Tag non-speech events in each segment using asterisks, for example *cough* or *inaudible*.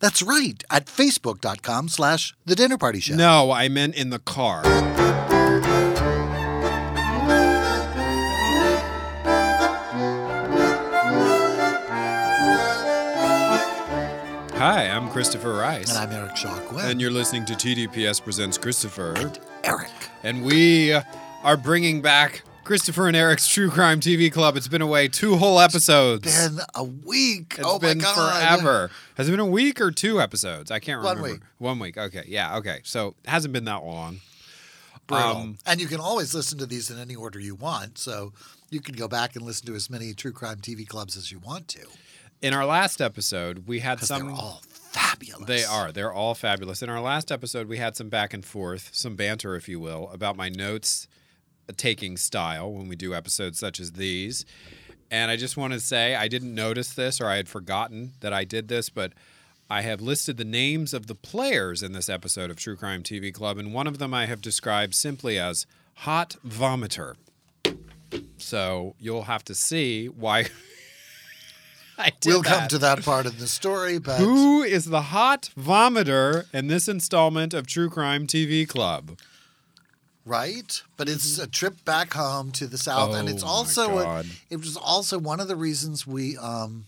That's right, at facebook.com slash the dinner party show. No, I meant in the car. Hi, I'm Christopher Rice. And I'm Eric Shaw Quinn. And you're listening to TDPS Presents Christopher. And Eric. And we are bringing back Christopher and Eric's True Crime TV Club. It's been away two whole episodes. It's been a week. It's oh been my God. forever. Has it been a week or two episodes? I can't remember. One week. One week. Okay. Yeah. Okay. So it hasn't been that long. Um, and you can always listen to these in any order you want. So you can go back and listen to as many true crime TV clubs as you want to. In our last episode, we had some. they're all fabulous. They are. They're all fabulous. In our last episode, we had some back and forth, some banter, if you will, about my notes taking style when we do episodes such as these. And I just want to say I didn't notice this or I had forgotten that I did this, but I have listed the names of the players in this episode of True Crime TV Club, and one of them I have described simply as Hot Vomiter. So you'll have to see why. *laughs* I did We'll come to that part of the story, but Who is the hot vomiter in this installment of True Crime TV Club? Right? But it's a trip back home to the south, and Oh, it's my also a, it was also one of the reasons we um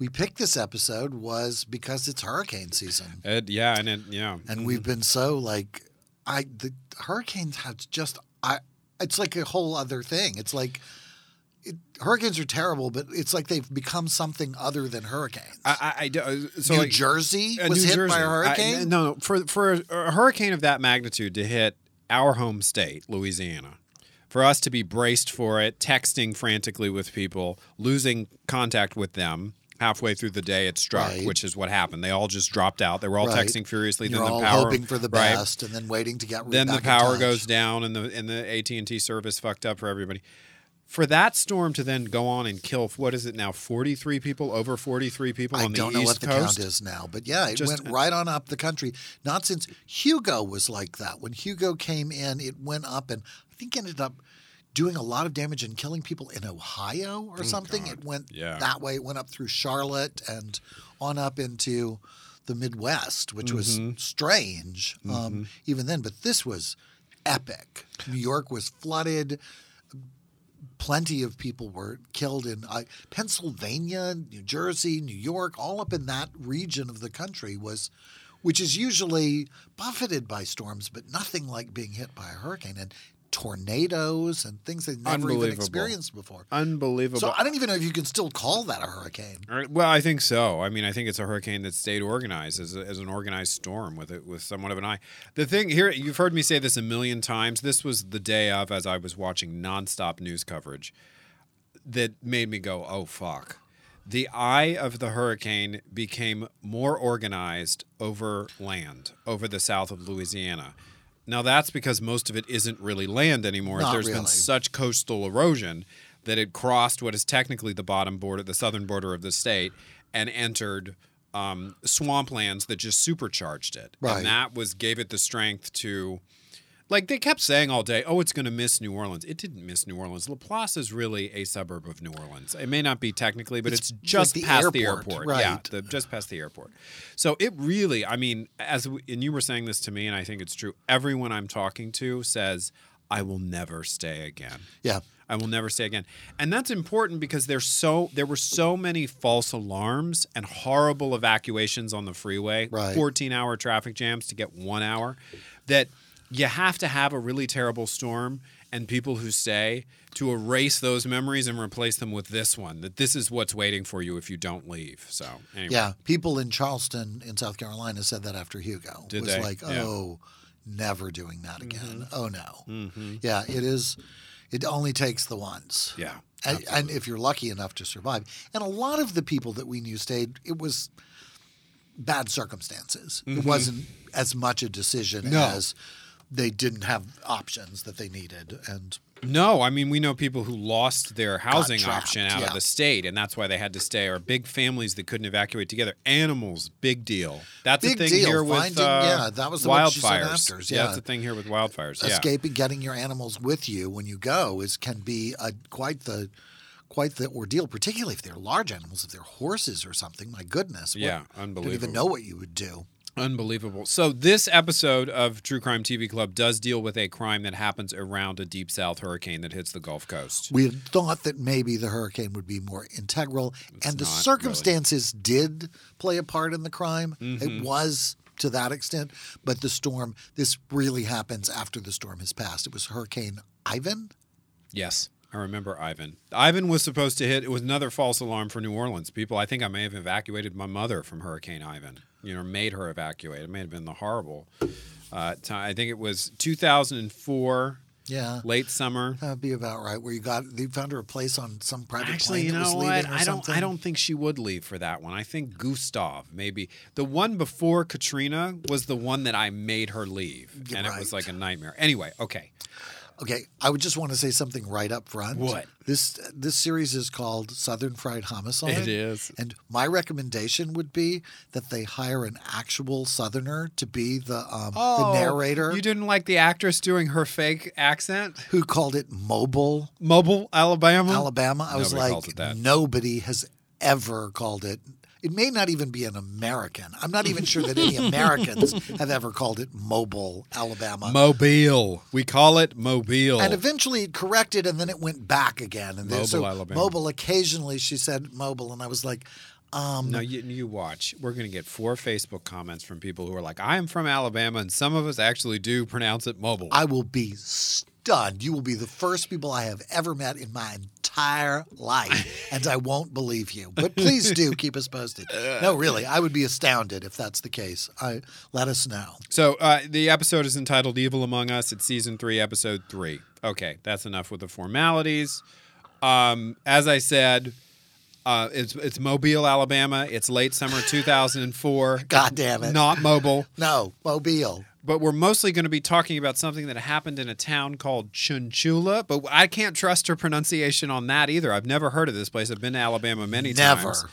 we picked this episode was because it's hurricane season, It, yeah, and it, yeah, and we've been so like I the hurricanes have just I it's like a whole other thing. It's like. It, hurricanes are terrible, but it's like they've become something other than hurricanes. I, I, I do- so New like, Jersey uh, was New hit Jersey. by a I- hurricane. no, for for a, a hurricane of that magnitude to hit our home state, Louisiana, for us to be braced for it, texting frantically with people, losing contact with them. Halfway through the day, it struck, Right. which is what happened. They all just dropped out. They were all Right. texting furiously. You're then all the power, hoping for the right? best, and then waiting to get then the power goes down and the and the AT and T service fucked up for everybody. For that storm to then go on and kill what is it now? Forty three people, over forty three people I on the don't know east what the coast. count is now, but yeah, it Just- went right on up the country. Not since Hugo was like that. When Hugo came in, it went up and I think ended up doing a lot of damage and killing people in Ohio or something. Oh, God. It went Yeah. that way. It went up through Charlotte and on up into the Midwest, which was Mm-hmm. strange um, even then. But this was epic. New York was flooded plenty of people were killed in uh, Pennsylvania, New Jersey, New York, all up in that region of the country was which is usually buffeted by storms but nothing like being hit by a hurricane. And tornadoes and things they've never even experienced before. Unbelievable. So I don't even know if you can still call that a hurricane. Well, I think so. I mean, I think it's a hurricane that stayed organized as, a, as an organized storm with it with somewhat of an eye. The thing here, you've heard me say this a million times. This was the day of as I was watching nonstop news coverage that made me go, "Oh fuck." The eye of the hurricane became more organized over land, over the south of Louisiana. Now that's because most of it isn't really land anymore. Not There's been such coastal erosion that it crossed what is technically the bottom border, the southern border of the state, and entered um, swamplands that just supercharged it. Right. And that was gave it the strength to, like they kept saying all day, "Oh, it's going to miss New Orleans." It didn't miss New Orleans. Laplace is really a suburb of New Orleans. It may not be technically, but It's it's, just like the past the airport, airport. right. Yeah, the, just past the airport. So it really, I mean, as we, and you were saying this to me, and I think it's true. Everyone I'm talking to says, "I will never stay again." Yeah. I will never stay again. And that's important because there's so there were so many false alarms and horrible evacuations on the freeway, Right. 14 hour traffic jams to get 1 hour that you have to have a really terrible storm and people who stay to erase those memories and replace them with this one that this is what's waiting for you if you don't leave. So, anyway. Yeah, people in Charleston in South Carolina said that after Hugo. Did was they? like, Yeah. oh, never doing that again. Mm-hmm. Oh no. Yeah, it is. It only takes the ones. Yeah. And, and if you're lucky enough to survive, and a lot of the people that we knew stayed, it was bad circumstances. It wasn't as much a decision Mm-hmm. No. as they didn't have options that they needed. And No, I mean we know people who lost their housing trapped, option out yeah. of the state, and that's why they had to stay. Or big families that couldn't evacuate together. Animals, big deal. That's Big a thing deal. here with Finding- uh, yeah, that was the one she said wildfires. yeah, yeah. that's the thing here with wildfires. Yeah. escaping, getting your animals with you when you go is can be a, quite the quite the ordeal, particularly if they're large animals, if they're horses or something. My goodness, Yeah, I don't even know what you would do. Unbelievable. So this episode of True Crime TV Club does deal with a crime that happens around a deep south hurricane that hits the Gulf Coast. We had thought that maybe the hurricane would be more integral, and the not, really. circumstances did play a part in the crime. Mm-hmm. It was to that extent, but the storm. This really happens after the storm has passed. It was Hurricane Ivan. Yes. I remember Ivan. Ivan was supposed to hit. It was another false alarm for New Orleans. People, I think I may have evacuated my mother from Hurricane Ivan. You know, made her evacuate. It may have been the horrible uh, time. I think it was 2004, Yeah. late summer. That'd be about right. Where you got they found her a place on some private Actually, plane you that was know leaving what? or I don't. I don't think she would leave for that one. I think Gustav maybe the one before Katrina was the one that I made her leave, You're and it was right. like a nightmare. Anyway, okay. Okay, I would just want to say something right up front. What? This this series is called Southern Fried Homicide. It is. And my recommendation would be that they hire an actual Southerner to be the um, the narrator Oh, You didn't like the actress doing her fake accent? who called it Mobile, Mobile, Alabama. Alabama. I was Nobody calls like, nobody has ever called it. It may not even be an American. I'm not even sure that any *laughs* Americans have ever called it Mobile, Alabama. Mobile. We call it Mobile. And eventually it corrected, and then it went back again. And then, so Mobile, Alabama. mobile. Occasionally, she said mobile, and I was like, um, no, you, you watch. We're going to get four Facebook comments from people who are like, "I am from Alabama," and some of us actually do pronounce it mobile. I will be stunned. You will be the first people I have ever met in my entire life, and I won't believe you. But please do *laughs* keep us posted. No, really, I would be astounded if that's the case. I let us know. So uh, the episode is entitled "Evil Among Us." It's season three, episode three. Okay, that's enough with the formalities. Um, as I said, uh, it's it's Mobile, Alabama. It's late summer *laughs* 2004. God damn it! Not mobile, *laughs* No, mobile. But we're mostly going to be talking about something that happened in a town called Chunchula. But I can't trust her pronunciation on that either. I've never heard of this place. I've been to Alabama many Never. times.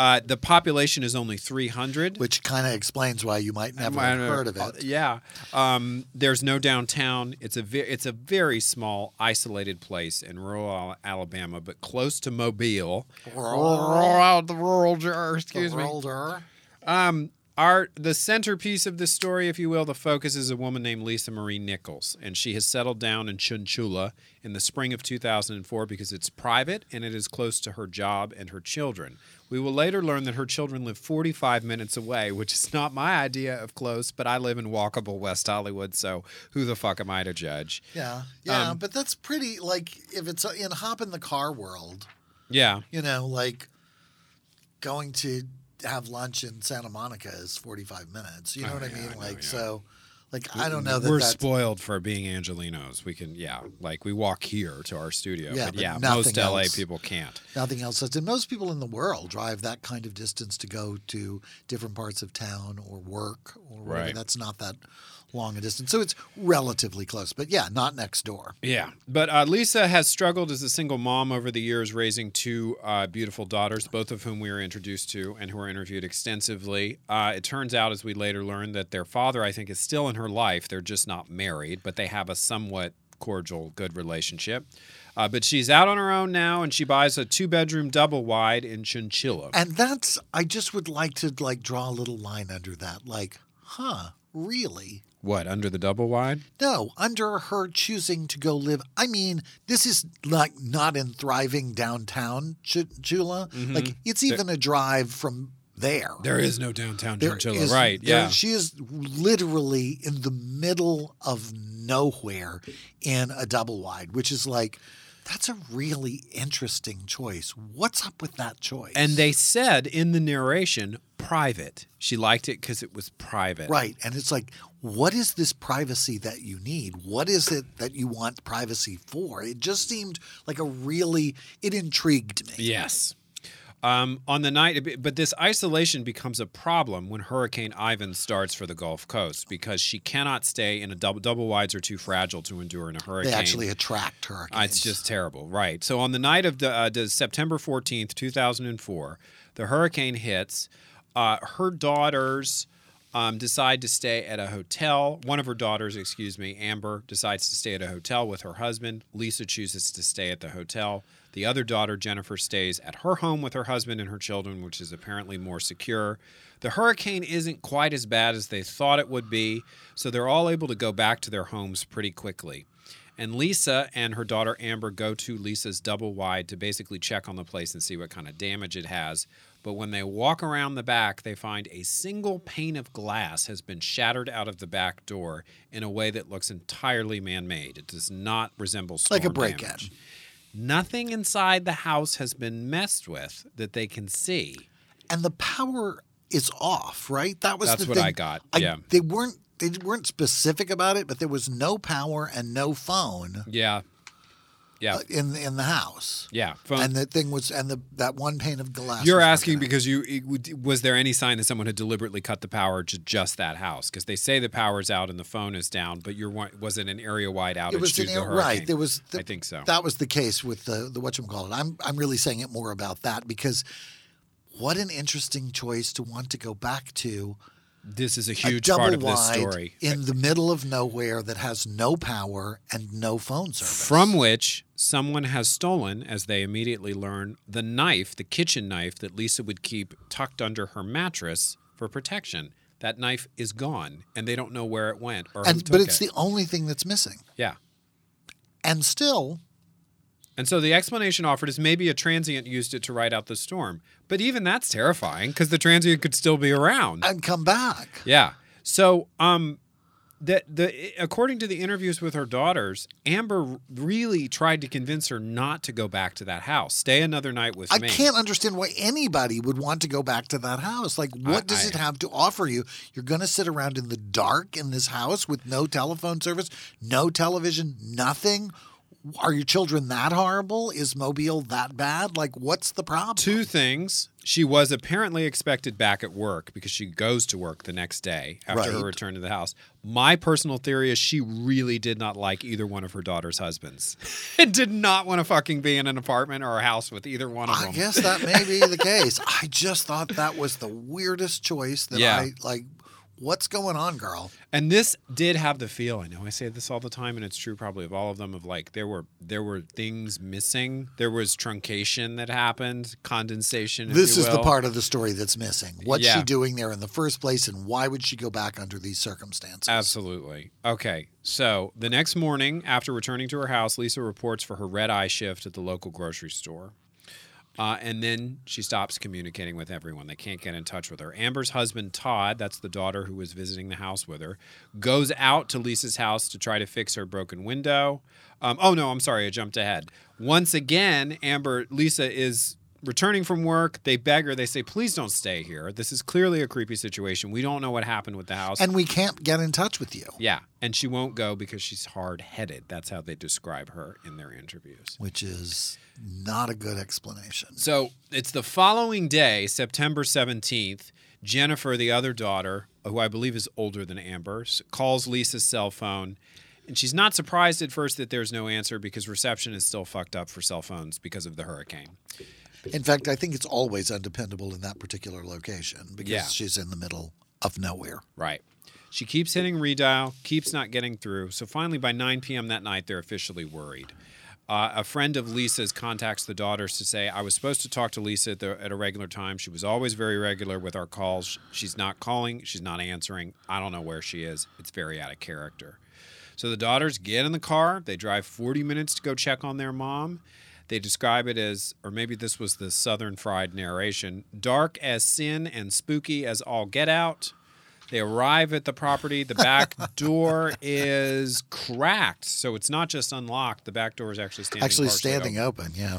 Uh, the population is only 300. Which kind of explains why you might never I have heard of Uh, it. yeah. Um, there's no downtown. It's a ve- it's a very small, isolated place in rural Alabama, but close to Mobile. Rural, the rural, excuse me. Older. Um, our the centerpiece of this story, if you will, the focus is a woman named Lisa Marie Nichols, and she has settled down in Chunchula in the spring of 2004 because it's private and it is close to her job and her children. We will later learn that her children live 45 minutes away, which is not my idea of close, but I live in walkable West Hollywood, so who the fuck am I to judge? Yeah, yeah, Um, but that's pretty. Like if it's in hop in the car world, Yeah. you know, like going to have lunch in Santa Monica is 45 minutes. You know Oh, what I yeah, mean? I know, like, yeah. so, like, I don't know that We're spoiled for being Angelenos. We can, yeah, like we walk here to our studio, Yeah, but, but yeah, most LA people can't. nothing else. And most people in the world drive that kind of distance to go to different parts of town or work or whatever. Right. That's not that long a distance. So it's relatively close, but yeah, not next door. Yeah, but uh, Lisa has struggled as a single mom over the years, raising two uh, beautiful daughters, both of whom we were introduced to and who were interviewed extensively. Uh, it turns out, as we later learned, that their father, I think, is still in her life. They're just not married, but they have a somewhat cordial, good relationship. Uh, but she's out on her own now, and she buys a two-bedroom double wide in Chunchula. And that's, I just would like to like draw a little line under that. Like, huh, really? What under the double wide? No, under her choosing to go live. I mean, this is like not in thriving downtown Ch- Chula. Mm-hmm. Like it's even a drive from there. There is no downtown There is- right? there- Yeah. she is literally in the middle of nowhere in a double wide, which is like that's a really interesting choice. What's up with that choice? And they said in the narration, private. She liked it because it was private. Right. And it's like, what is this privacy that you need? What is it that you want privacy for? It just seemed like a really, it intrigued me. Yes. Um, on the night, but this isolation becomes a problem when Hurricane Ivan starts for the Gulf Coast because she cannot stay in a double double wides are too fragile to endure in a hurricane. They actually attract hurricanes. Uh, it's just terrible, right? So on the night of the, uh, the September fourteenth, two thousand and four, the hurricane hits. Uh, her daughters um, decide to stay at a hotel. One of her daughters, excuse me, Amber, decides to stay at a hotel with her husband. Lisa chooses to stay at the hotel. The other daughter, Jennifer, stays at her home with her husband and her children, which is apparently more secure. The hurricane isn't quite as bad as they thought it would be, so they're all able to go back to their homes pretty quickly. And Lisa and her daughter Amber go to Lisa's double wide to basically check on the place and see what kind of damage it has. But when they walk around the back, they find a single pane of glass has been shattered out of the back door in a way that looks entirely man made. It does not resemble storm like a break in. Nothing inside the house has been messed with that they can see. And the power is off, right? That was That's what thing. I got, yeah. They weren't they weren't specific about it, but there was no power and no phone Yeah. Yeah. uh, in in the house. yeah. Phone. And the thing was, and the that one pane of glass. You're asking because you it was there any sign that someone had deliberately cut the power to just that house? Because they say the power's out and the phone is down, but you're was it an area wide outage it was due an to the right. There was the, I think so. That was the case with the the whatchamacallit. I'm I'm really saying it more about that because what an interesting choice to want to go back to this is a a huge double part of this story. in the middle of nowhere that has no power and no phone service. From which someone has stolen, as they immediately learn, the knife, the kitchen knife that Lisa would keep tucked under her mattress for protection. That knife is gone, and they don't know where it went or who and but it's it. the only thing that's missing. yeah. And still, And so the explanation offered is maybe a transient used it to ride out the storm. But even that's terrifying because the transient could still be around. and come back. Yeah. So, um, the the according to the interviews with her daughters, Amber really tried to convince her not to go back to that house. Stay another night with I me. I can't understand why anybody would want to go back to that house. Like, what I- does I- it have to offer you? You're going to sit around in the dark in this house with no telephone service, no television, nothing. Are your children that horrible? Is Mobile that bad? Like, what's the problem? Two things. She was apparently expected back at work because she goes to work the next day after her return to the house. My personal theory is she really did not like either one of her daughter's husbands. *laughs* and did not want to fucking be in an apartment or a house with either one of I them. I guess that may be the *laughs* case. I just thought that was the weirdest choice that Yeah. I like. What's going on, girl? And this did have the feel. I know I say this all the time, and it's true probably of all of them. Of like there were there were things missing. There was truncation that happened, condensation. This is the part of the story that's missing. What's Yeah. she doing there in the first place, and why would she go back under these circumstances? Absolutely. Okay. So the next morning, after returning to her house, Lisa reports for her red eye shift at the local grocery store. Uh, and then she stops communicating with everyone. They can't get in touch with her. Amber's husband, Todd, that's the daughter who was visiting the house with her, goes out to Lisa's house to try to fix her broken window. Um, oh, no, I'm sorry. I jumped ahead. Once again, Amber, Lisa is returning from work. They beg her. They say, please don't stay here. This is clearly a creepy situation. We don't know what happened with the house. and we can't get in touch with you, Yeah, and she won't go because she's hard headed. That's how they describe her in their interviews. which is not a good explanation. So it's the following day, September 17th. Jennifer, the other daughter, who I believe is older than Amber, calls Lisa's cell phone. And she's not surprised at first that there's no answer because reception is still fucked up for cell phones because of the hurricane. In fact, I think it's always undependable in that particular location because Yeah. she's in the middle of nowhere. Right. She keeps hitting redial, keeps not getting through. So finally, by 9 p.m. that night, they're officially worried. Uh, a friend of Lisa's contacts the daughters to say, I was supposed to talk to Lisa at, the, at a regular time. She was always very regular with our calls. She's not calling, she's not answering. I don't know where she is. It's very out of character. So the daughters get in the car. They drive 40 minutes to go check on their mom. They describe it as, or maybe this was the Southern Fried narration, dark as sin and spooky as all get out. They arrive at the property. The back *laughs* door is cracked, so it's not just unlocked. The back door is actually standing. Actually, standing open. open, yeah.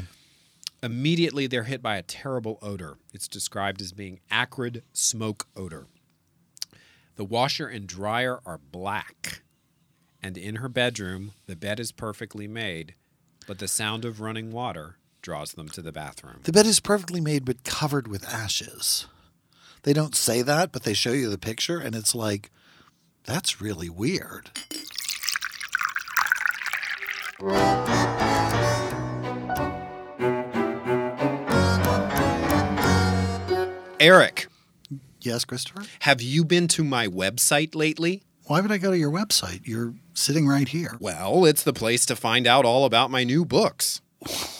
Immediately, they're hit by a terrible odor. It's described as being acrid smoke odor. The washer and dryer are black, and in her bedroom, the bed is perfectly made, but the sound of running water draws them to the bathroom. The bed is perfectly made but covered with ashes. They don't say that, but they show you the picture, and it's like, that's really weird. Eric, Yes, Christopher? have you been to my website lately? Why would I go to your website? You're sitting right here. Well, it's the place to find out all about my new books. *laughs*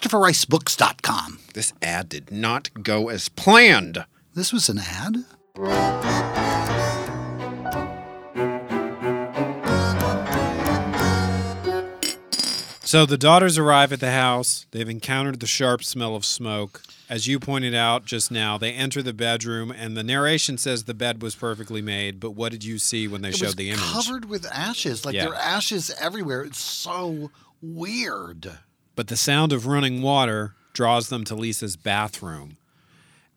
ChristopherRiceBooks.com. This ad did not go as planned. This was an ad? So the daughters arrive at the house. They've encountered the sharp smell of smoke. As you pointed out just now, they enter the bedroom, and the narration says the bed was perfectly made. But what did you see when they It showed was the image? It's covered with ashes. Like Yeah. there are ashes everywhere. It's so weird. But the sound of running water draws them to Lisa's bathroom.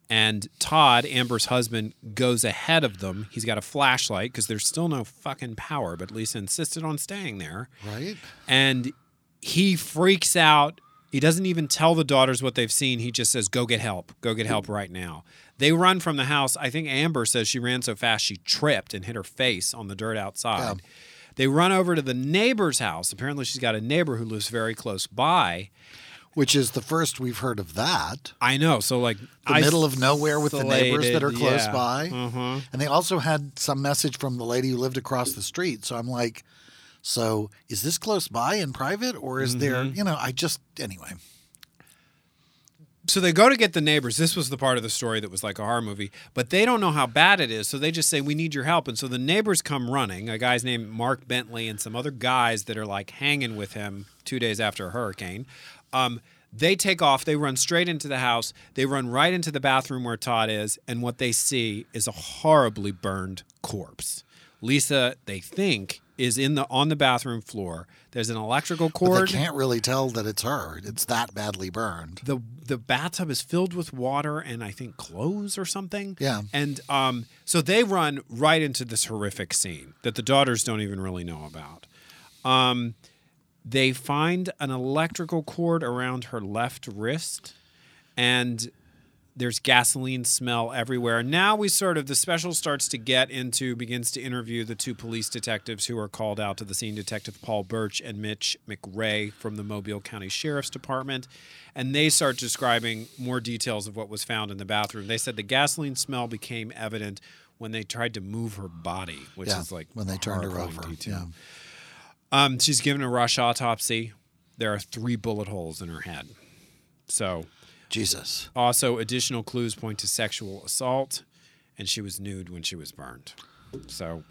And Todd, Amber's husband, goes ahead of them. He's got a flashlight because there's still no fucking power, but Lisa insisted on staying there. Right? and he freaks out. He doesn't even tell the daughters what they've seen. He just says, "Go get help. Go get help right now." They run from the house. I think Amber says she ran so fast she tripped and hit her face on the dirt outside. They run over to the neighbor's house. Apparently, she's got a neighbor who lives very close by. Which is the first we've heard of that. I know. So, like, The middle of nowhere with the neighbors that are close yeah. by. Uh-huh. And they also had some message from the lady who lived across the street. So I'm like, so is this close by in private or is there, Mm-hmm. you know, I just, anyway. So they go to get the neighbors. This was the part of the story that was like a horror movie, but they don't know how bad it is. So they just say, We need your help. And so the neighbors come running. A guy's named Mark Bentley and some other guys that are like hanging with him two days after a hurricane. Um, they take off. They run straight into the house. They run right into the bathroom where Todd is. And what they see is a horribly burned corpse. Lisa, they think, is in the on the bathroom floor. There's an electrical But cord they can't really tell that it's her. It's that badly burned. the the bathtub is filled with water and I think clothes or something. Yeah. And um, so they run right into this horrific scene that the daughters don't even really know about. Um, they find an electrical cord around her left wrist, and there's gasoline smell everywhere. Now we sort of the special starts to get into begins to interview the two police detectives who are called out to the scene, Detective Paul Birch and Mitch McRae from the Mobile County Sheriff's Department, and they start describing more details of what was found in the bathroom. They said the gasoline smell became evident when they tried to move her body, which Yeah, is like when they turned her over, detail. yeah. Um, she's given a rush autopsy. There are three bullet holes in her head. So Jesus. also, additional clues point to sexual assault, and she was nude when she was burned. So,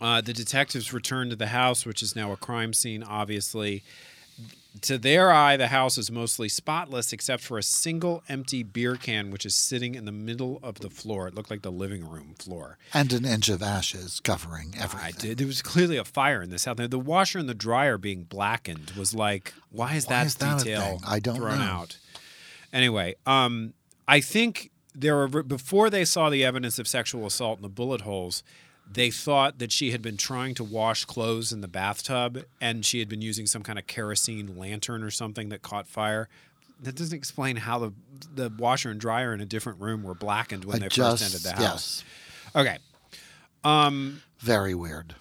uh, the detectives return to the house, which is now a crime scene, obviously. To their eye, the house is mostly spotless except for a single empty beer can, which is sitting in the middle of the floor. It looked like the living room floor. And an inch of ashes covering everything. I did. There was clearly a fire in this house. The washer and the dryer being blackened was like, why is Why that is that detail thing? I don't thrown know. out? Anyway, um, I think there were before they saw the evidence of sexual assault in the bullet holes. They thought that she had been trying to wash clothes in the bathtub, and she had been using some kind of kerosene lantern or something that caught fire. That doesn't explain how the the washer and dryer in a different room were blackened when I they just, first entered the house. Yes. Okay. Um, Very weird.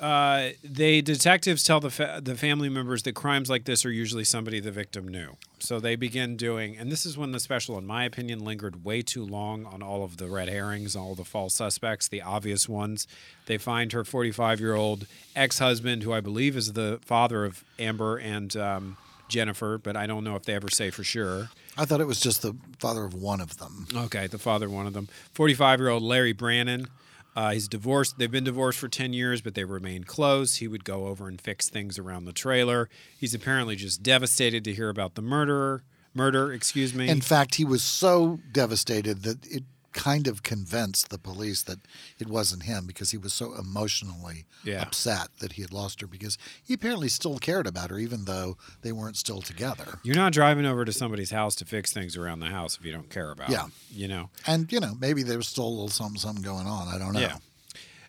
Uh, they detectives tell the fa- the family members that crimes like this are usually somebody the victim knew. So they begin doing, and this is when the special, in my opinion, lingered way too long on all of the red herrings, all the false suspects, the obvious ones. They find her 45 year old ex husband, who I believe is the father of Amber and um, Jennifer, but I don't know if they ever say for sure. I thought it was just the father of one of them. Okay, the father, of one of them. 45 year old Larry Brannon. Uh, he's divorced. They've been divorced for 10 years, but they remain close. He would go over and fix things around the trailer. He's apparently just devastated to hear about the murderer. murder. Excuse me. In fact, he was so devastated that it kind of convinced the police that it wasn't him because he was so emotionally Yeah. upset that he had lost her because he apparently still cared about her even though they weren't still together. You're not driving over to somebody's house to fix things around the house if you don't care about. Yeah. it, you know. And you know, maybe there was still a little something something going on. I don't know. Yeah.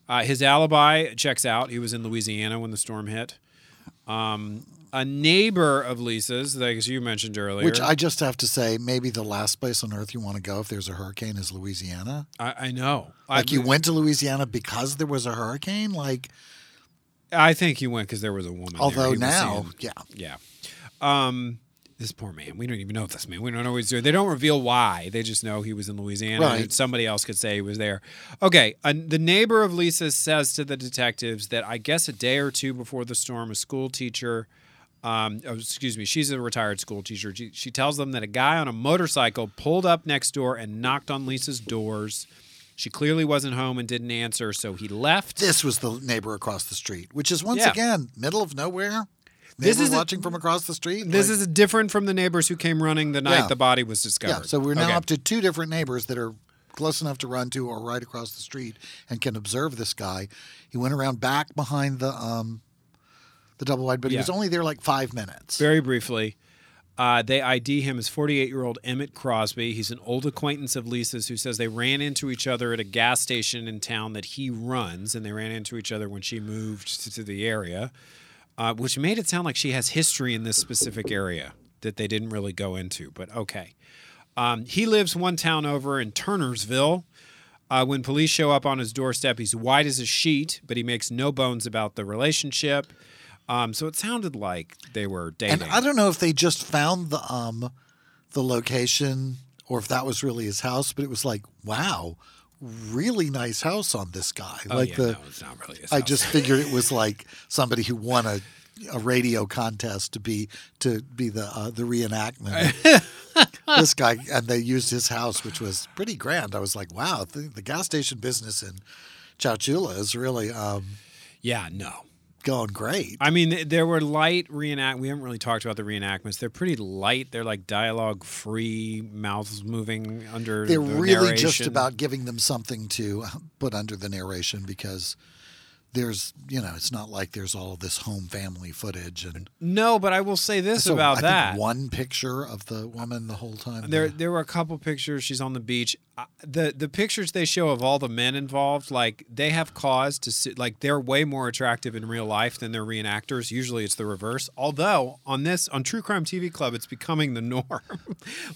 Uh, his alibi checks out. He was in Louisiana when the storm hit. Um, a neighbor of Lisa's, like as you mentioned earlier, Which I just have to say, maybe the last place on earth you want to go if there's a hurricane is Louisiana. I, I know. Like I, you went to Louisiana because there was a hurricane. Like, I think you went because there was a woman. although now, seeing. yeah, yeah. Um, this poor man. We don't even know this man. We don't know what he's. They don't reveal why. They just know he was in Louisiana. Right. And somebody else could say he was there. Okay. Uh, the neighbor of Lisa says to the detectives that I guess a day or two before the storm, a school teacher. Um, oh, excuse me, she's a retired school teacher. She, she tells them that a guy on a motorcycle pulled up next door and knocked on Lisa's doors. She clearly wasn't home and didn't answer, so he left. this was the neighbor across the street, which is once Yeah. again middle of nowhere. This Neighbor is a- watching from across the street. This like- is different from the neighbors who came running the night Yeah. the body was discovered. yeah. So we're now Okay. up to two different neighbors that are close enough to run to or right across the street and can observe this guy. He went around back behind the um the double wide, but he was only there like five minutes. Very briefly, uh, they ID him as 48 year old Emmett Crosby. He's an old acquaintance of Lisa's who says they ran into each other at a gas station in town that he runs, and they ran into each other when she moved to, to the area, uh, which made it sound like she has history in this specific area that they didn't really go into, but okay. Um, he lives one town over in Turnersville. Uh, when police show up on his doorstep, he's white as a sheet, but he makes no bones about the relationship. Um, so it sounded like they were dating. And I don't know if they just found the um the location or if that was really his house, but it was like, wow, really nice house on this guy. Oh, like yeah, the no, it's not really his I house. just figured it was like somebody who won a a radio contest to be to be the uh, the reenactment. *laughs* this guy and they used his house, which was pretty grand. I was like, wow, the, the gas station business in Chunchula is really um, yeah, no. Going great. I mean, there were light reenact. We haven't really talked about the reenactments. They're pretty light. They're like dialogue free, mouths moving under. They're the really just about giving them something to uh, put under the narration because there's, you know, it's not like there's all of this home family footage and No, but I will say this So about I that. One picture of the woman the whole time. There, there were a couple pictures. She's on the beach. The The pictures they show of all the men involved, like they have cause to see, like they're way more attractive in real life than their reenactors. Usually, it's the reverse. Although on this, on True Crime TV Club, it's becoming the *laughs* norm.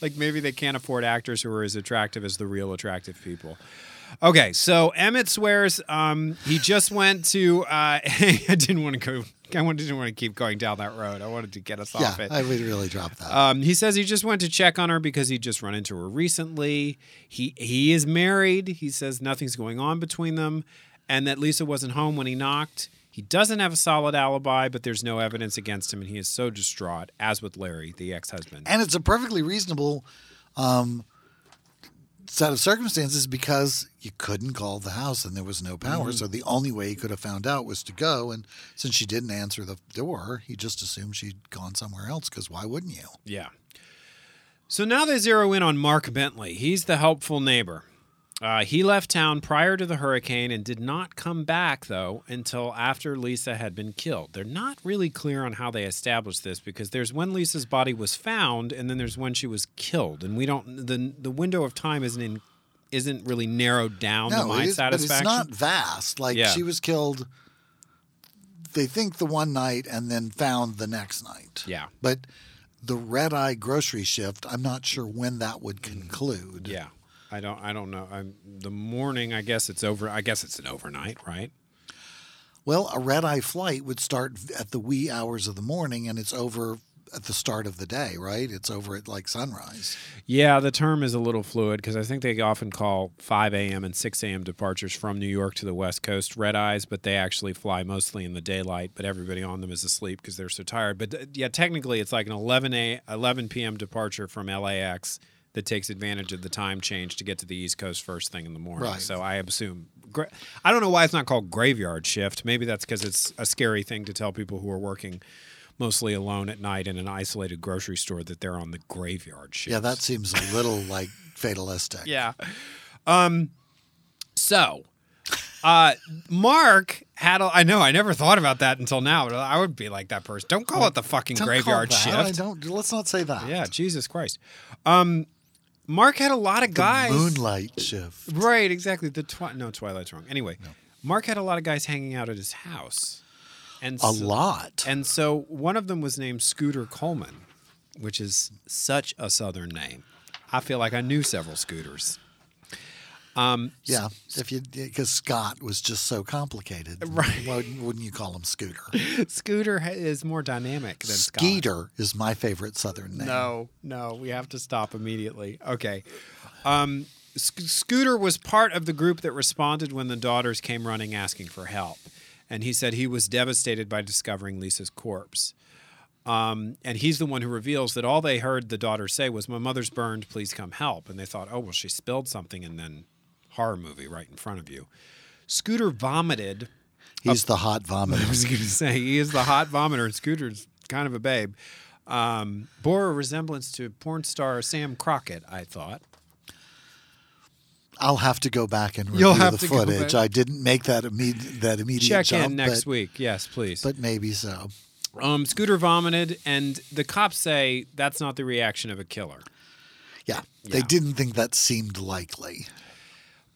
like maybe they can't afford actors who are as attractive as the real attractive people. Okay, so Emmett swears um, he just went to. Uh, *laughs* I didn't want to go. I wanted- didn't want to keep going down that road. I wanted to get us yeah, off it. I would really drop that. Um, he says he just went to check on her because he just run into her recently. He he is married. He says nothing's going on between them, and that Lisa wasn't home when he knocked. He doesn't have a solid alibi, but there's no evidence against him, and he is so distraught, as with Larry, the ex-husband. and it's a perfectly reasonable um, set of circumstances because you couldn't call the house and there was no power. Mm-hmm. So the only way he could have found out was to go. And since she didn't answer the door, he just assumed she'd gone somewhere else because why wouldn't you? Yeah. So now they zero in on Mark Bentley. He's the helpful neighbor. Uh, he left town prior to the hurricane and did not come back, though, until after Lisa had been killed. They're not really clear on how they established this because there's when Lisa's body was found, and then there's when she was killed, and we don't the the window of time isn't in, isn't really narrowed down to No, my it is, but it's not vast. Like Yeah. she was killed, they think the one night and then found the next night. Yeah. But the red eye grocery shift, I'm not sure when that would conclude. Yeah, I don't I don't know. I'm, the morning, I guess it's over. I guess it's an overnight, right? Well, a red eye flight would start at the wee hours of the morning and it's over at the start of the day, right? It's over at like sunrise. Yeah, the term is a little fluid because I think they often call 5 a.m. and 6 a.m. departures from New York to the West Coast red eyes, but they actually fly mostly in the daylight, but everybody on them is asleep because they're so tired. But uh, yeah, technically it's like an 11 a 11 p.m. departure from LAX that takes advantage of the time change to get to the East Coast first thing in the morning. Right. So I assume gra- I don't know why it's not called graveyard shift. Maybe that's because it's a scary thing to tell people who are working mostly alone at night in an isolated grocery store, that they're on the graveyard shift. Yeah, that seems a little *laughs* like fatalistic. Yeah. Um. So, uh, Mark had. A, I know. I never thought about that until now. But I would be like that person. Don't call it the fucking Don't graveyard call that. I don't. Let's not say that. Yeah, Jesus Christ. Um, Mark had a lot of The guys. moonlight shift. Right, exactly. The twi- no Twilight's wrong. Anyway, Mark had a lot of guys hanging out at his house, and A lot. And so one of them was named Scooter Coleman, which is such a Southern name. I feel like I knew several Scooters. Um, Yeah, if you because Scott was just so complicated, *laughs* Right. Why wouldn't you call him Scooter? *laughs* Scooter is more dynamic than Scott. Skeeter is my favorite Southern name. No, no, we have to stop immediately. Okay. Um, Sc- Scooter was part of the group that responded when the daughters came running asking for help. And he said he was devastated by discovering Lisa's corpse. Um, and he's the one who reveals that all they heard the daughters say was, My mother's burned, please come help. And they thought, Oh, well, she spilled something, and then horror movie right in front of you. Scooter vomited He's the hot vomiter. *laughs* I was going to say he is the hot vomiter, and Scooter's kind of a babe. Um, bore a resemblance to porn star Sam Crockett, I thought. I'll have to go back and review the footage. I didn't make that immediate that immediate Check jump, in next but, week, yes, please. but maybe so. um, Scooter vomited, and the cops say that's not the reaction of a killer. Yeah, they didn't think that seemed likely.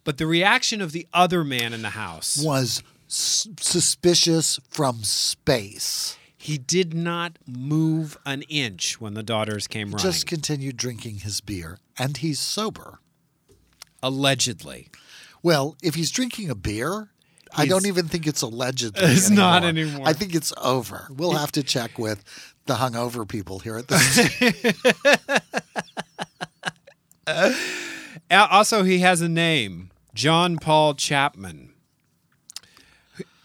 But the reaction of the other man in the house, Was s- suspicious from space. he did not move an inch when the daughters came running. Just continued drinking his beer, and he's sober. allegedly. Well, if he's drinking a beer, I He's- don't even think it's allegedly. *laughs* It's not anymore. I think it's over. We'll have to check with the hungover people here at the. *laughs* *laughs* Uh, Also, he has a name, John Paul Chapman.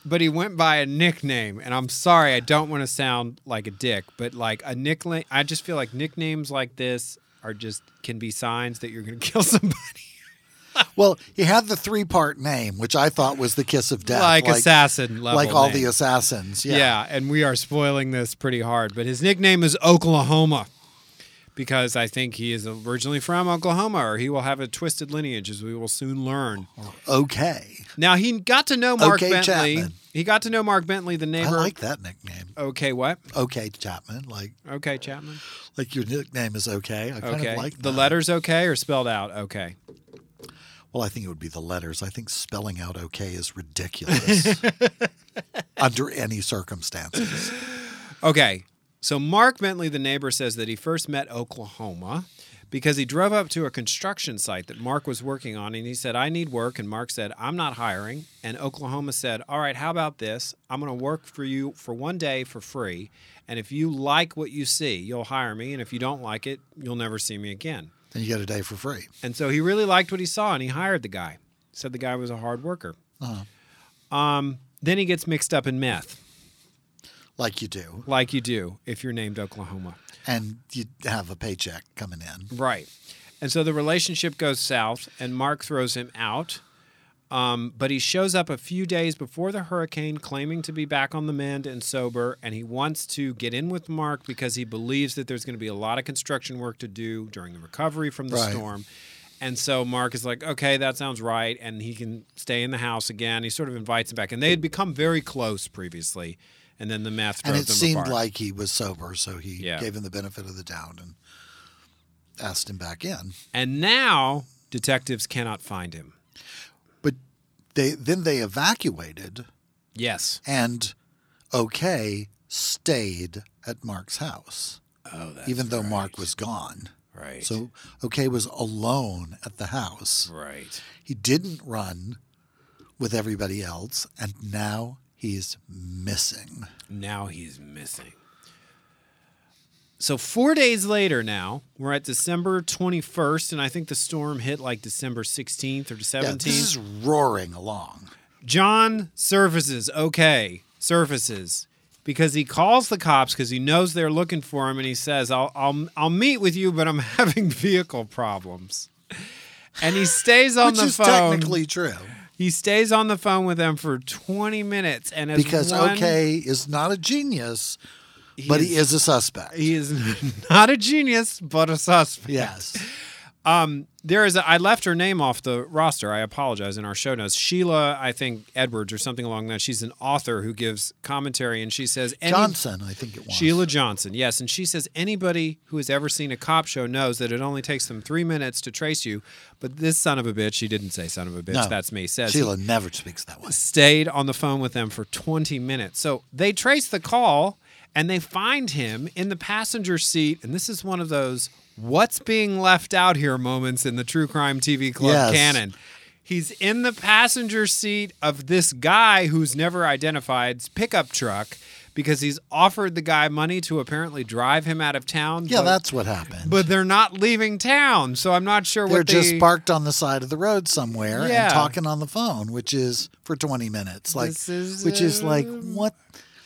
But he went by a nickname, and I'm sorry, I don't want to sound like a dick, but like a nickname, I just feel like nicknames like this are just can be signs that you're going *laughs* to kill somebody. well, he had the three-part name, which I thought was the kiss of death, like, assassin level. like all name. the assassins. Yeah. Yeah. and we are spoiling this pretty hard. But his nickname is Oklahoma because I think he is originally from Oklahoma, or he will have a twisted lineage, as we will soon learn. Okay. Now he got to know Mark Okay, Bentley. Chapman. He got to know Mark Bentley, the neighbor. I like that nickname. okay, what? Okay, Chapman. Like, Okay, Chapman. like your nickname is okay. I kind Okay. of like the letters okay or spelled out okay? Well, I think it would be the letters. I think spelling out okay is ridiculous *laughs* under any circumstances. Okay. So Mark Bentley, the neighbor, says that he first met Oklahoma because he drove up to a construction site that Mark was working on and he said, I need work. And Mark said, I'm not hiring. And Oklahoma said, All right, how about this? I'm going to work for you for one day for free. And if you like what you see, you'll hire me. And if you don't like it, you'll never see me again. And you get a day for free. And so he really liked what he saw and he hired the guy. Said the guy was a hard worker. Uh-huh. Um, then he gets mixed up in meth, Like you do. like you do if you're named Oklahoma. And you have a paycheck coming in. Right. And so the relationship goes south, and Mark throws him out. Um, but he shows up a few days before the hurricane, claiming to be back on the mend and sober. And he wants to get in with Mark because he believes that there's going to be a lot of construction work to do during the recovery from the Right. storm. And so Mark is like, okay, that sounds right. And he can stay in the house again. He sort of invites him back. And they had become very close previously. And then the math drove And it seemed apart. like he was sober, so he Yeah. gave him the benefit of the doubt and asked him back in. and now detectives cannot find him. But they then they evacuated Yes. and okay stayed at Mark's house. Oh, that's even though right. Mark was gone. Right. So okay was alone at the house. right. He didn't run with everybody else and now he's missing. Now he's missing. So four days later now, we're at December 21st, and I think the storm hit like December 16th or Yeah, 17th. this is roaring along. John surfaces, okay, surfaces, because he calls the cops because he knows they're looking for him, and he says, "I'll, I'll, I'll meet with you, but I'm *laughs* having vehicle problems." And he stays on Which the is phone. technically true. He stays on the phone with them for 20 minutes, and as Because one, okay is not a genius, but he is a suspect. He is *laughs* not a genius, but a suspect. yes. Um, there is a, I left her name off the roster. I apologize in our show notes. Sheila, I think Edwards or something along that. She's an author who gives commentary, and she says any- Johnson, I think it was. Sheila Johnson, yes, and she says anybody who has ever seen a cop show knows that it only takes them three minutes to trace you. But this son of a bitch, she didn't say son of a bitch. No. That's me. Says Sheila never speaks that way. stayed on the phone with them for 20 minutes. So they trace the call and they find him in the passenger seat. And this is one of those what's being left out here moments in the True Crime TV Club Yes. canon. He's in the passenger seat of this guy who's never identified's pickup truck because he's offered the guy money to apparently drive him out of town. Yeah, but, that's what happened. but they're not leaving town. So I'm not sure They're what just they, parked on the side of the road somewhere Yeah. and talking on the phone, which is for 20 minutes. Like, This is, which is like what?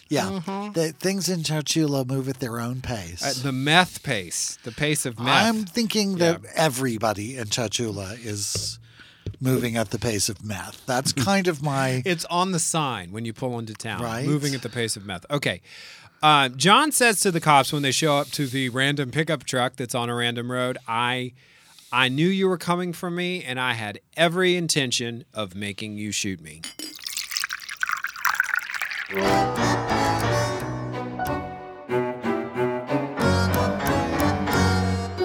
Yeah, the, things in Chunchula move at their own pace. uh, the meth pace, the pace of meth. I'm thinking that Yeah. everybody in Chunchula is moving at the pace of meth. That's *laughs* kind of my. It's on the sign when you pull into town. Right. Moving at the pace of meth. Okay. Uh, John says to the cops when they show up to the random pickup truck that's on a random road, I I knew you were coming for me and I had every intention of making you shoot me.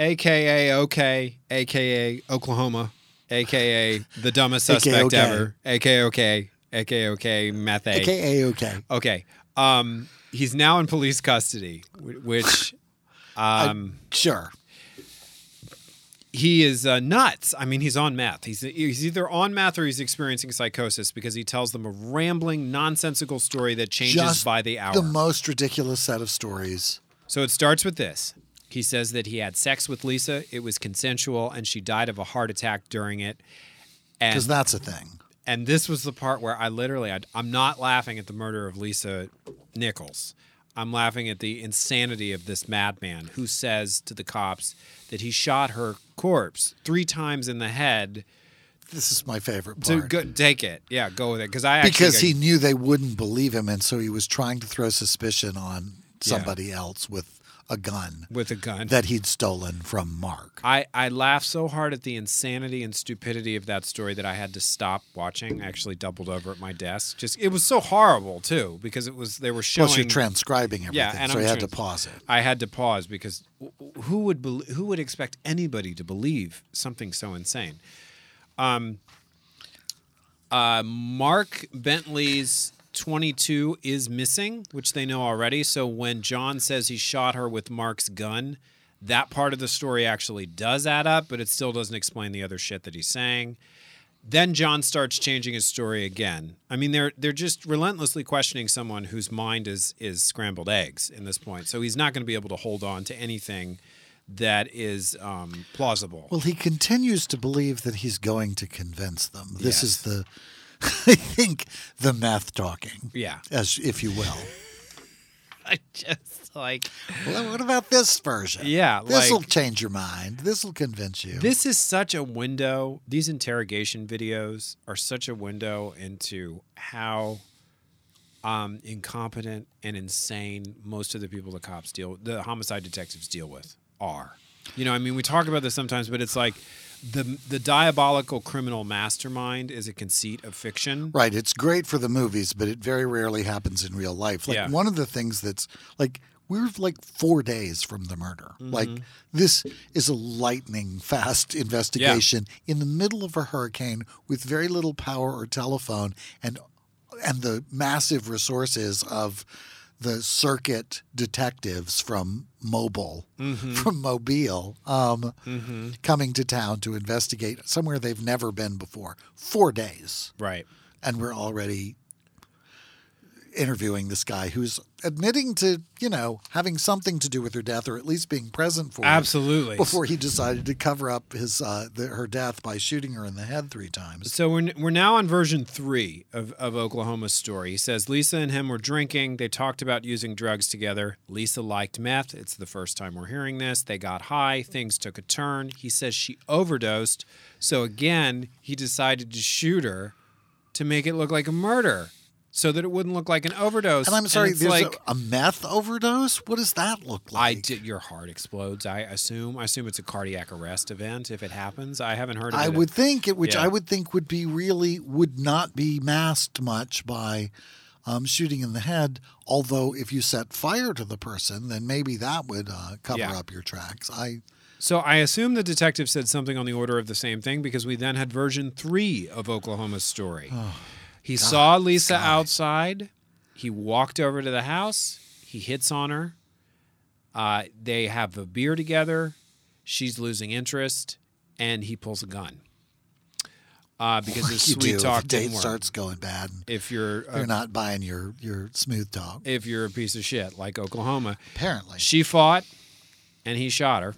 aka OK, aka Oklahoma, aka the dumbest suspect AKA. ever, aka OK, aka OK, meth A. AKA okay. Okay. Um, he's now in police custody, which *laughs* um, Sure. he is uh, nuts. I mean, he's on meth. He's he's either on meth or he's experiencing psychosis because he tells them a rambling, nonsensical story that changes Just by the hour. The most ridiculous set of stories. so it starts with this. He says that he had sex with Lisa. It was consensual, and she died of a heart attack during it. Because that's a thing. and this was the part where I literally, I, I'm not laughing at the murder of Lisa Nichols. I'm laughing at the insanity of this madman who says to the cops that he shot her corpse three times in the head. This is my favorite To part. go, take it, yeah, go with it, because I actually because he knew they wouldn't believe him, and so he was trying to throw suspicion on Yeah. somebody else with a gun with a gun. that he'd stolen from Mark. I, I laughed so hard at the insanity and stupidity of that story that I had to stop watching. I actually doubled over at my desk. Just it was so horrible too because it was they were showing. Plus, you're transcribing everything, Yeah, and so I'm you had to pause it. I had to pause because who would bel who would expect anybody to believe something so insane? Um, uh, Mark Bentley's 22 is missing, which they know already. So when John says he shot her with Mark's gun, that part of the story actually does add up, but it still doesn't explain the other shit that he's saying. Then John starts changing his story again. I mean, they're they're just relentlessly questioning someone whose mind is is scrambled eggs in this point. So he's not going to be able to hold on to anything that is um, plausible. Well, he continues to believe that he's going to convince them. This Yes. is the, *laughs* I think, the meth talking, yeah, as if you will. *laughs* I just like well, what about this version? Yeah, this will like- change your mind. This will convince you. This is such a window. These interrogation videos are such a window into how um, incompetent and insane most of the people the cops deal, the homicide detectives deal with, are. You know, I mean, we talk about this sometimes, but it's like the the diabolical criminal mastermind is a conceit of fiction. Right. It's great for the movies, but it very rarely happens in real life. Like Yeah. one of the things that's like we're like four days from the murder. Mm-hmm. Like this is a lightning fast investigation in the middle of a hurricane with very little power or telephone and and the massive resources of the circuit detectives from Mobile, Mm-hmm. from Mobile, um, coming to town to investigate somewhere they've never been before. Four days, Right. and we're already interviewing this guy who's admitting to, you know, having something to do with her death, or at least being present for it Absolutely. before he decided to cover up his uh, the, her death by shooting her in the head three times. So we're, we're now on version three of, of Oklahoma's story. He says Lisa and him were drinking. They talked about using drugs together. Lisa liked meth. It's the first time we're hearing this. They got high. Things took a turn. He says she overdosed. So again, he decided to shoot her to make it look like a murder so that it wouldn't look like an overdose. And I'm sorry, it's there's like, a, a meth overdose. What does that look like? I did. Your heart explodes. I assume. I assume it's a cardiac arrest event if it happens. I haven't heard. of it. I it. would think it, which Yeah. I would think would be really would not be masked much by um, shooting in the head. Although if you set fire to the person, then maybe that would uh, cover Yeah. up your tracks. I So I assume the detective said something on the order of the same thing because we then had version three of Oklahoma's story. *sighs* he saw Lisa guy. outside. He walked over to the house. He hits on her. Uh, they have a beer together. She's losing interest, and he pulls a gun. Uh, because his you sweet do talk if the date starts going bad. If you're You're not buying your your smooth talk. if you're a piece of shit like Oklahoma, Apparently, She fought and he shot her.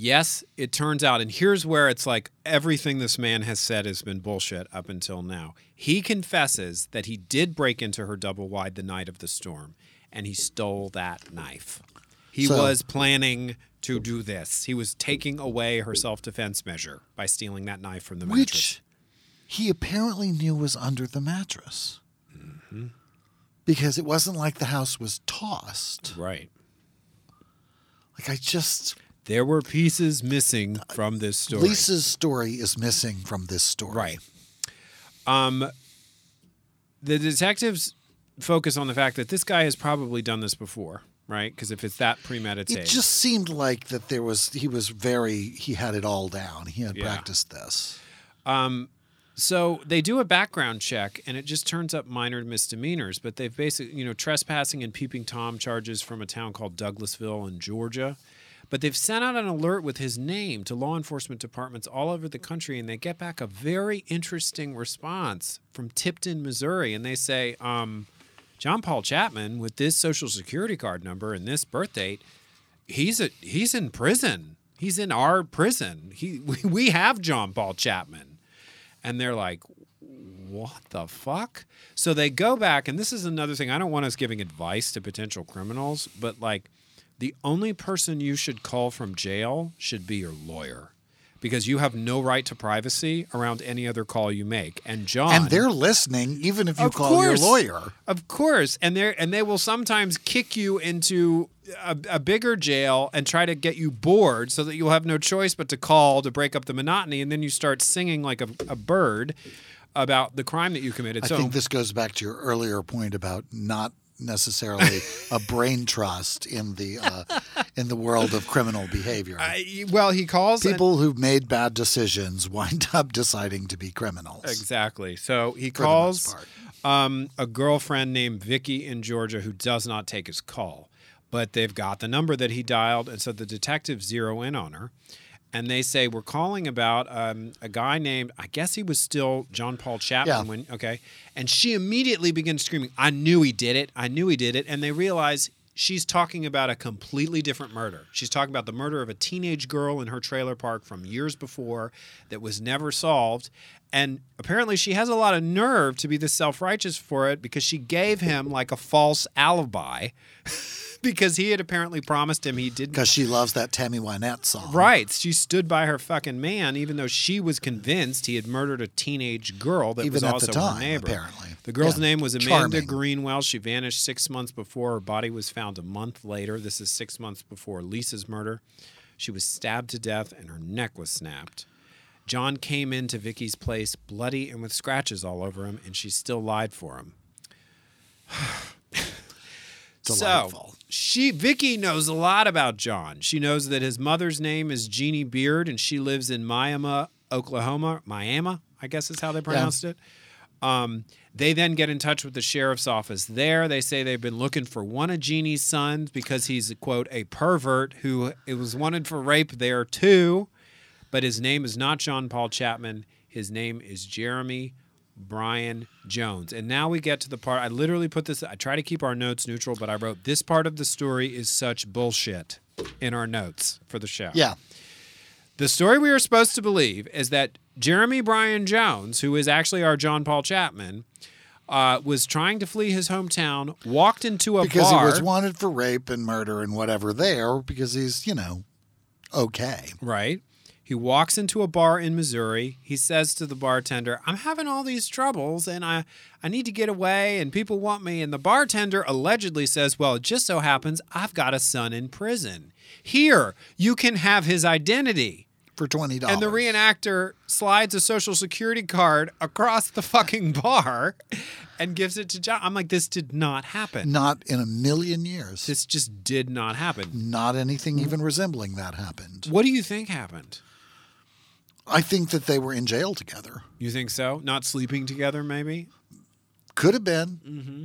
Yes, it turns out, and here's where it's like everything this man has said has been bullshit up until now. He confesses that he did break into her double wide the night of the storm and he stole that knife. He So- was planning to do this. He was taking away her self defense measure by stealing that knife from the mattress. which he apparently knew was under the mattress. Mm-hmm. Because it wasn't like the house was tossed. Right. Like I just There were pieces missing from this story. Lisa's story is missing from this story. Right. Um, the detectives focus on the fact that this guy has probably done this before, right? Because if it's that premeditated, It just seemed like that there was he was very he had it all down. He had Yeah. practiced this. so they do a background check, and it just turns up minor misdemeanors. But they've basically, you know, trespassing and peeping tom charges from a town called Douglasville in Georgia. But they've sent out an alert with his name to law enforcement departments all over the country, and they get back a very interesting response from Tipton, Missouri. And they say, um, John Paul Chapman, with this social security card number and this birth date, he's a he's in prison. He's in our prison. He *laughs* we, we have John Paul Chapman. And they're like, what the fuck? So they go back, and this is another thing. I don't want us giving advice to potential criminals, but like the only person you should call from jail should be your lawyer. Because you have no right to privacy around any other call you make. And John And they're listening even if you call course. your lawyer. of course, and they and they will sometimes kick you into a, a bigger jail and try to get you bored, so that you'll have no choice but to call to break up the monotony, and then you start singing like a, a bird about the crime that you committed. I so think this goes back to your earlier point about not necessarily a brain trust in the uh, in the world of criminal behavior. I, well, he calls People who've made bad decisions wind up deciding to be criminals. exactly. So he calls um, a girlfriend named Vicky in Georgia who does not take his call, but they've got the number that he dialed, and so the detectives zero in on her, and they say we're calling about um, a guy named I guess he was still John Paul Chapman Yeah. when okay, and she immediately begins screaming, "I knew he did it! I knew he did it!" And they realize. She's talking about a completely different murder. She's talking about the murder of a teenage girl in her trailer park from years before that was never solved. And apparently, she has a lot of nerve to be this self righteous for it because she gave him like a false alibi *laughs* *laughs* because he had apparently promised him he didn't. Because she loves that Tammy Wynette song. Right. She stood by her fucking man, even though she was convinced he had murdered a teenage girl that Even was also time, her neighbor. apparently. The girl's Yeah. name was Amanda Charming. Greenwell. She vanished six months before. Her body was found a month later. This is six months before Lisa's murder. She was stabbed to death and her neck was snapped. John came into Vicky's place bloody and with scratches all over him, and she still lied for him. *sighs* *sighs* So she Vicky knows a lot about John. She knows that his mother's name is Jeannie Beard and she lives in Miami, Oklahoma. Miami, I guess is how they pronounced it. Um, they then get in touch with the sheriff's office there. They say they've been looking for one of Jeannie's sons because he's quote a pervert who it was wanted for rape there too, but his name is not John Paul Chapman. His name is Jeremy Brian Jones. And now we get to the part I literally put this I try to keep our notes neutral, but I wrote this part of the story is such bullshit in our notes for the show. Yeah. The story we are supposed to believe is that Jeremy Brian Jones, who is actually our John Paul Chapman, uh, was trying to flee his hometown, walked into a Because bar. he was wanted for rape and murder and whatever there because he's, you know, okay. Right. He walks into a bar in Missouri. He says to the bartender, I'm having all these troubles and I, I need to get away and people want me. And the bartender allegedly says, Well, it just so happens I've got a son in prison. Here, you can have his identity. For $20. And the reenactor slides a social security card across the fucking bar and gives it to John. I'm like, this did not happen. Not in a million years. This just did not happen. Not anything even resembling that happened. What do you think happened? I think that they were in jail together. You think so? Not sleeping together, maybe? Could have been. Mm-hmm.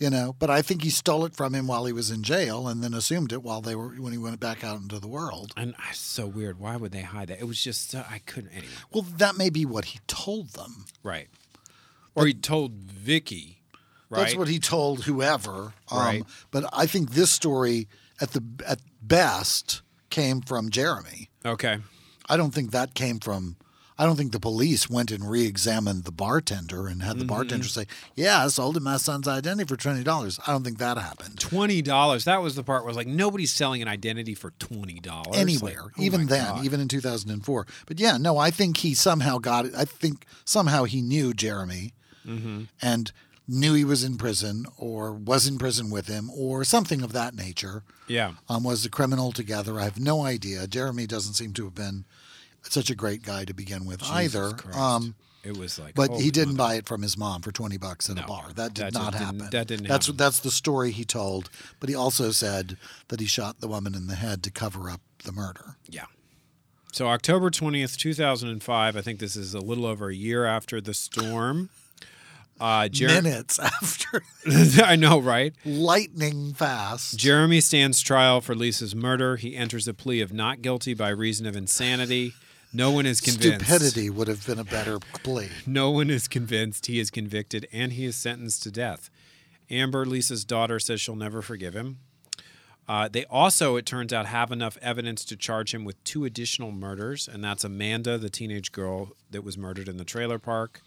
You know, but I think he stole it from him while he was in jail, and then assumed it while they were when he went back out into the world. And uh, so weird. Why would they hide that? It was just so, I couldn't anyway. Well, that may be what he told them. Right. Or he told Vicky. Right. That's what he told whoever. Um, Right. But I think this story, at the at best, came from Jeremy. okay. I don't think that came from. I don't think the police went and re-examined the bartender and had the Mm-hmm. bartender say, "Yeah, I sold him my son's identity for twenty dollars." I don't think that happened Twenty dollars. That was the part where I was like, nobody's selling an identity for twenty dollars anywhere, Like, oh even then, God. even in two thousand and four. But yeah, no, I think he somehow got it. I think somehow he knew Jeremy Mm-hmm. and knew he was in prison or was in prison with him or something of that nature. Yeah. um, was a criminal together. I have no idea. Jeremy doesn't seem to have been such a great guy to begin with either. Jesus Christ. Um, it was like, but he didn't mother. buy it from his mom for twenty bucks at No, a bar. That did that not just didn't- happen. that didn't That's happen. that's the story he told. But he also said that he shot the woman in the head to cover up the murder. Yeah. So October 20th, 2005, I think this is a little over a year after the storm. Uh, Jer- Minutes *laughs* after, *laughs* I know, right? lightning fast. Jeremy stands trial for Lisa's murder. He enters a plea of not guilty by reason of insanity. No one is convinced. Stupidity would have been a better plea. *laughs* No one is convinced he is convicted and he is sentenced to death. Amber, Lisa's daughter, says she'll never forgive him. Uh, they also, it turns out, have enough evidence to charge him with two additional murders, and that's Amanda, the teenage girl that was murdered in the trailer park,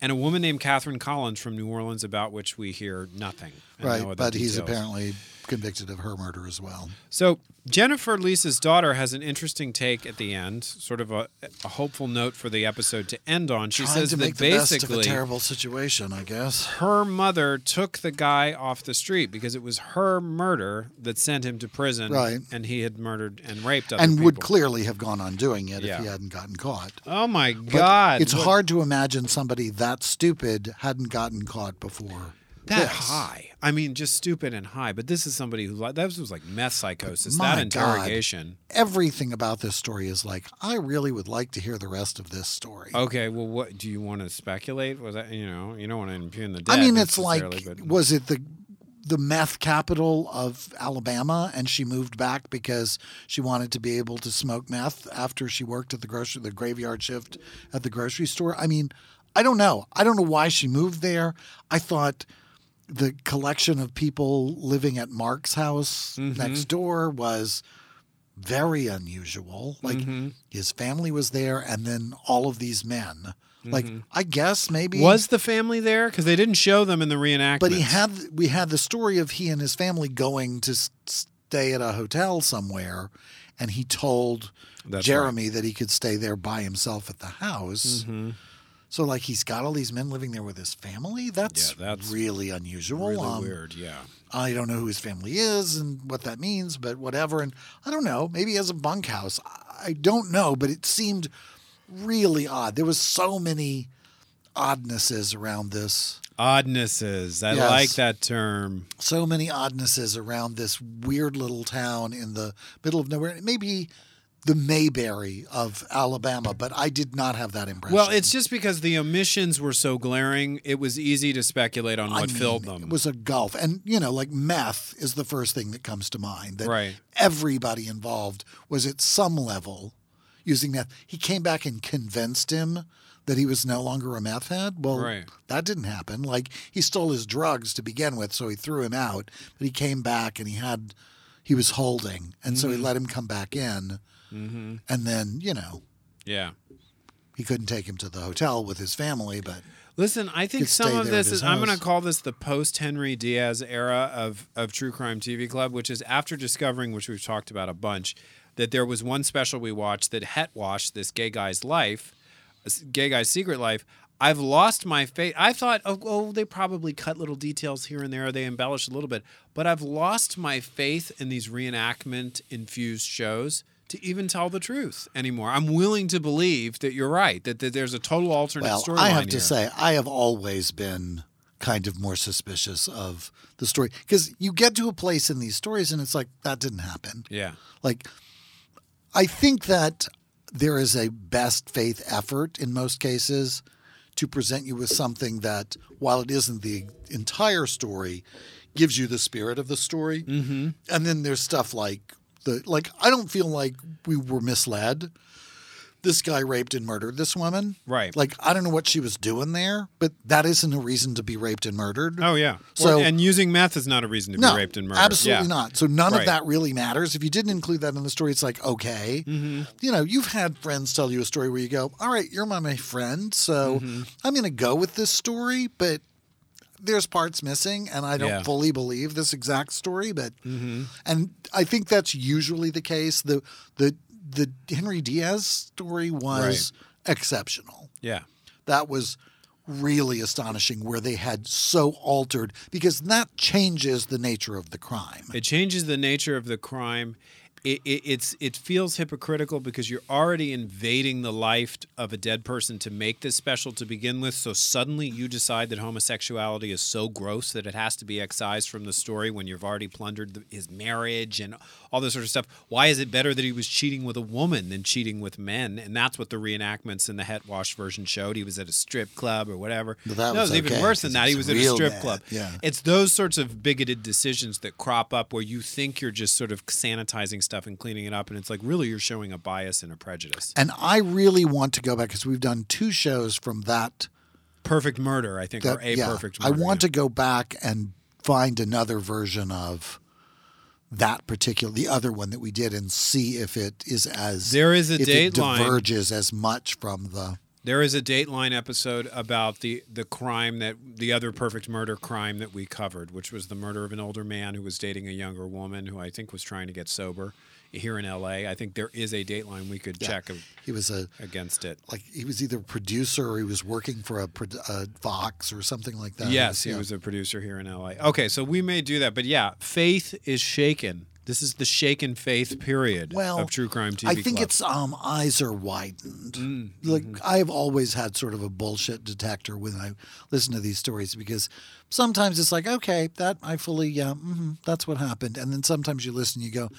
and a woman named Catherine Collins from New Orleans, about which we hear nothing. Right, no but he's apparently convicted of her murder as well. So Jennifer, Lisa's daughter, has an interesting take at the end, sort of a, a hopeful note for the episode to end on. She Trying says to that make the best of a basically terrible situation, I guess. her mother took the guy off the street because it was her murder that sent him to prison, Right. And he had murdered and raped other and would clearly have gone on doing it Yeah. if he hadn't gotten caught. Oh my But God! it's what- hard to imagine somebody that stupid hadn't gotten caught before. That this. high. I mean, just stupid and high. But this is somebody who that was like meth psychosis. That God. interrogation. Everything about this story is like, I really would like to hear the rest of this story. Okay, well, what do you want to speculate? Was that you know you don't want to impugn the dead? I mean, it's like, but- was it the the meth capital of Alabama, and she moved back because she wanted to be able to smoke meth after she worked at the grocery, the graveyard shift at the grocery store? I mean, I don't know. I don't know why she moved there. I thought the collection of people living at Mark's house Mm-hmm. next door was very unusual. Like Mm-hmm. his family was there, and then all of these men. Like I guess maybe Mm-hmm. was the family there because they didn't show them in the reenactment. but he had we had the story of he and his family going to stay at a hotel somewhere, and he told That's Jeremy that he could stay there by himself at the house. Mm-hmm. So like he's got all these men living there with his family. That's, Yeah, that's really unusual. really Um, weird. Yeah. I don't know who his family is and what that means, but whatever. And I don't know. Maybe he has a bunkhouse. I- don't know, but it seemed really odd. There was so many oddnesses around this. Oddnesses. I Yes. like that term. so many oddnesses around this weird little town in the middle of nowhere. Maybe the Mayberry of Alabama, but I did not have that impression. Well, it's just because the omissions were so glaring, it was easy to speculate on what I mean, filled them. It was a gulf. And, you know, like meth is the first thing that comes to mind. That Right. everybody involved was at some level using meth. He came back and convinced him that he was no longer a meth head. Well, Right. that didn't happen. Like he stole his drugs to begin with, so he threw him out. But he came back and he had, he was holding. And so he Mm-hmm. let him come back in. Mm-hmm. And then, you know, yeah. he couldn't take him to the hotel with his family, but Listen, I think some of this his is I'm going to call this the post Henry Diaz era of of True Crime TV Club, which is after discovering, which we've talked about a bunch, that there was one special we watched that het washed this gay guy's life, gay guy's secret life. I've lost my faith. I thought, oh, oh, they probably cut little details here and there. They embellished a little bit, but I've lost my faith in these reenactment infused shows to even tell the truth anymore. I'm willing to believe that you're right. That, that there's a total alternate Well, storyline I have to here. say, I have always been kind of more suspicious of the story because you get to a place in these stories and it's like that didn't happen. yeah. Like, I think that there is a best faith effort in most cases to present you with something that, while it isn't the entire story, gives you the spirit of the story. Mm-hmm. And then there's stuff like the like. I don't feel like we were misled. This guy raped and murdered this woman. Right. Like I don't know what she was doing there, but that isn't a reason to be raped and murdered. Oh yeah. So- Or- and using meth is not a reason to no, be raped and murdered. absolutely Yeah. not. So none Right. of that really matters. If you didn't include that in the story, it's like okay. Mm-hmm. You know, you've had friends tell you a story where you go, "All right, you're my, my friend, so Mm-hmm. I'm going to go with this story," but there's parts missing, and I don't Yeah. fully believe this exact story. But Mm-hmm. and I think that's usually the case. the the The Henry Diaz story was exceptional Yeah. that was really astonishing where they had so altered because that changes the nature of the crime. It changes the nature of the crime. It, it, it's it feels hypocritical because you're already invading the life of a dead person to make this special to begin with. So suddenly you decide that homosexuality is so gross that it has to be excised from the story when you've already plundered the, his marriage and all this sort of stuff. Why is it better that he was cheating with a woman than cheating with men? And that's what the reenactments in the Het Wash version showed. He was at a strip club or whatever. But that no, was it was even worse than that. He was at a strip bad, club. yeah. It's those sorts of bigoted decisions that crop up where you think you're just sort of sanitizing stuff and cleaning it up, and it's like really you're showing a bias and a prejudice. And I really want to go back because we've done two shows from that. Perfect murder, I think, that or a yeah, perfect Murder. I want to go back and find another version of that particular, the other one that we did, and see if it is as There is a if it Dateline- diverges as much from the. There is a Dateline episode about the the crime that the other perfect murder crime that we covered, which was the murder of an older man who was dating a younger woman who I think was trying to get sober here in L.A. I think there is a Dateline we could check a- He was a against it. like he was either a producer or he was working for a, a Fox or something like that. Yes, he Yeah. was a producer here in LA. Okay, so we may do that, but yeah, faith is shaken. This is the shaken faith period well of true crime TV. I think Club. it's um eyes are widened. Mm, Like mm-hmm. I've always had sort of a bullshit detector when I listen to these stories because sometimes it's like okay that I fully yeah hmm that's what happened and then sometimes you listen you go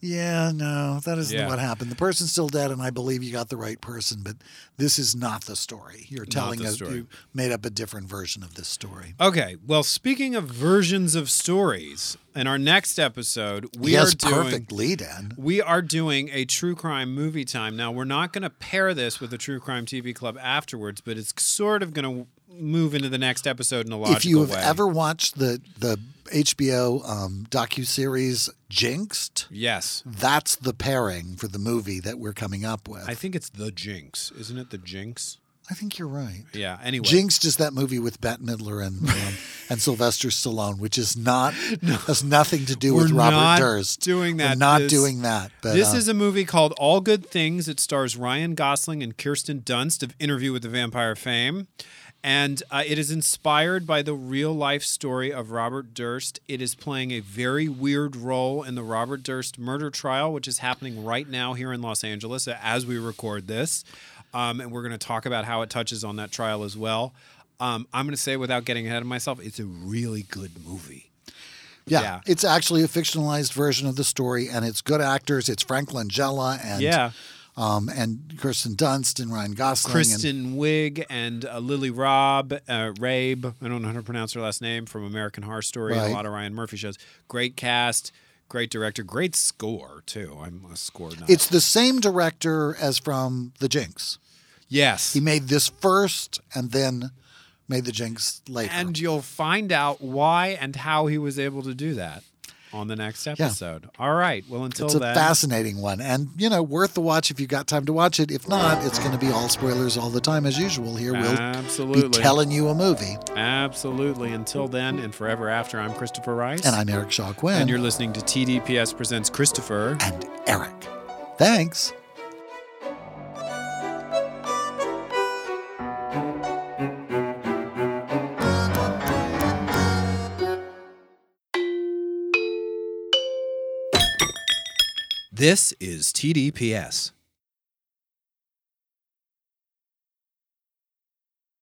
yeah no that isn't Yeah. what happened the person's still dead and I believe you got the right person but this is not the story you're telling us story. you made up a different version of this story. okay. Well, speaking of versions of stories, in our next episode, we yes, are doing perfect lead in. we are doing a true crime movie time. Now, we're not going to pair this with a true crime TV club afterwards, but it's sort of going to move into the next episode in a logical way. if you have way. ever watched the the HBO um, docu series Jinxed, yes, that's the pairing for the movie that we're coming up with. I think it's the Jinx, isn't it? The Jinx. I think you're right. Yeah. Anyway, Jinxed is that movie with Bette Midler and um, *laughs* and Sylvester Stallone, which is not *laughs* has nothing to do with We're Robert not Durst. doing We're that. not This- doing that. But this uh, is a movie called All Good Things. It stars Ryan Gosling and Kirsten Dunst of Interview with the Vampire fame. And uh, it is inspired by the real life story of Robert Durst. It is playing a very weird role in the Robert Durst murder trial, which is happening right now here in Los Angeles as we record this. Um, and we're going to talk about how it touches on that trial as well. Um, I'm going to say, without getting ahead of myself, it's a really good movie. Yeah, Yeah. it's actually a fictionalized version of the story, and it's good actors. It's Frank Langella and Yeah. Um, and Kirsten Dunst and Ryan Gosling. and- Kristen Wiig and uh, Lily Robb, uh, Rabe, I don't know how to pronounce her last name, from American Horror Story and Right. a lot of Ryan Murphy shows. Great cast, great director, great score, too. I'm a score nut. it's the same director as from The Jinx. yes. He made this first, and then made The Jinx later. And you'll find out why and how he was able to do that on the next episode. Yeah. All right. Well, until it's a then. fascinating one, and you know, worth the watch if you got time to watch it. If not, it's going to be all spoilers all the time as usual. Here we'll be Absolutely. telling you a movie, Absolutely. Until then, and forever after, I'm Christopher Rice. and I'm Eric Shaw Quinn, And you're listening to TDPS Presents Christopher. and Eric. Thanks. This is TDPS.